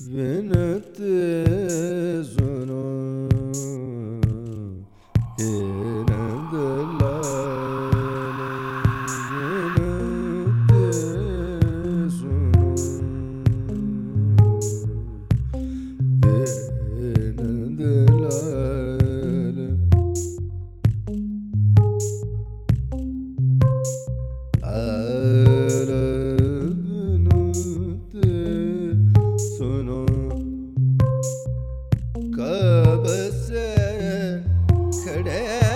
Beni ਬਸ ਖੜੇ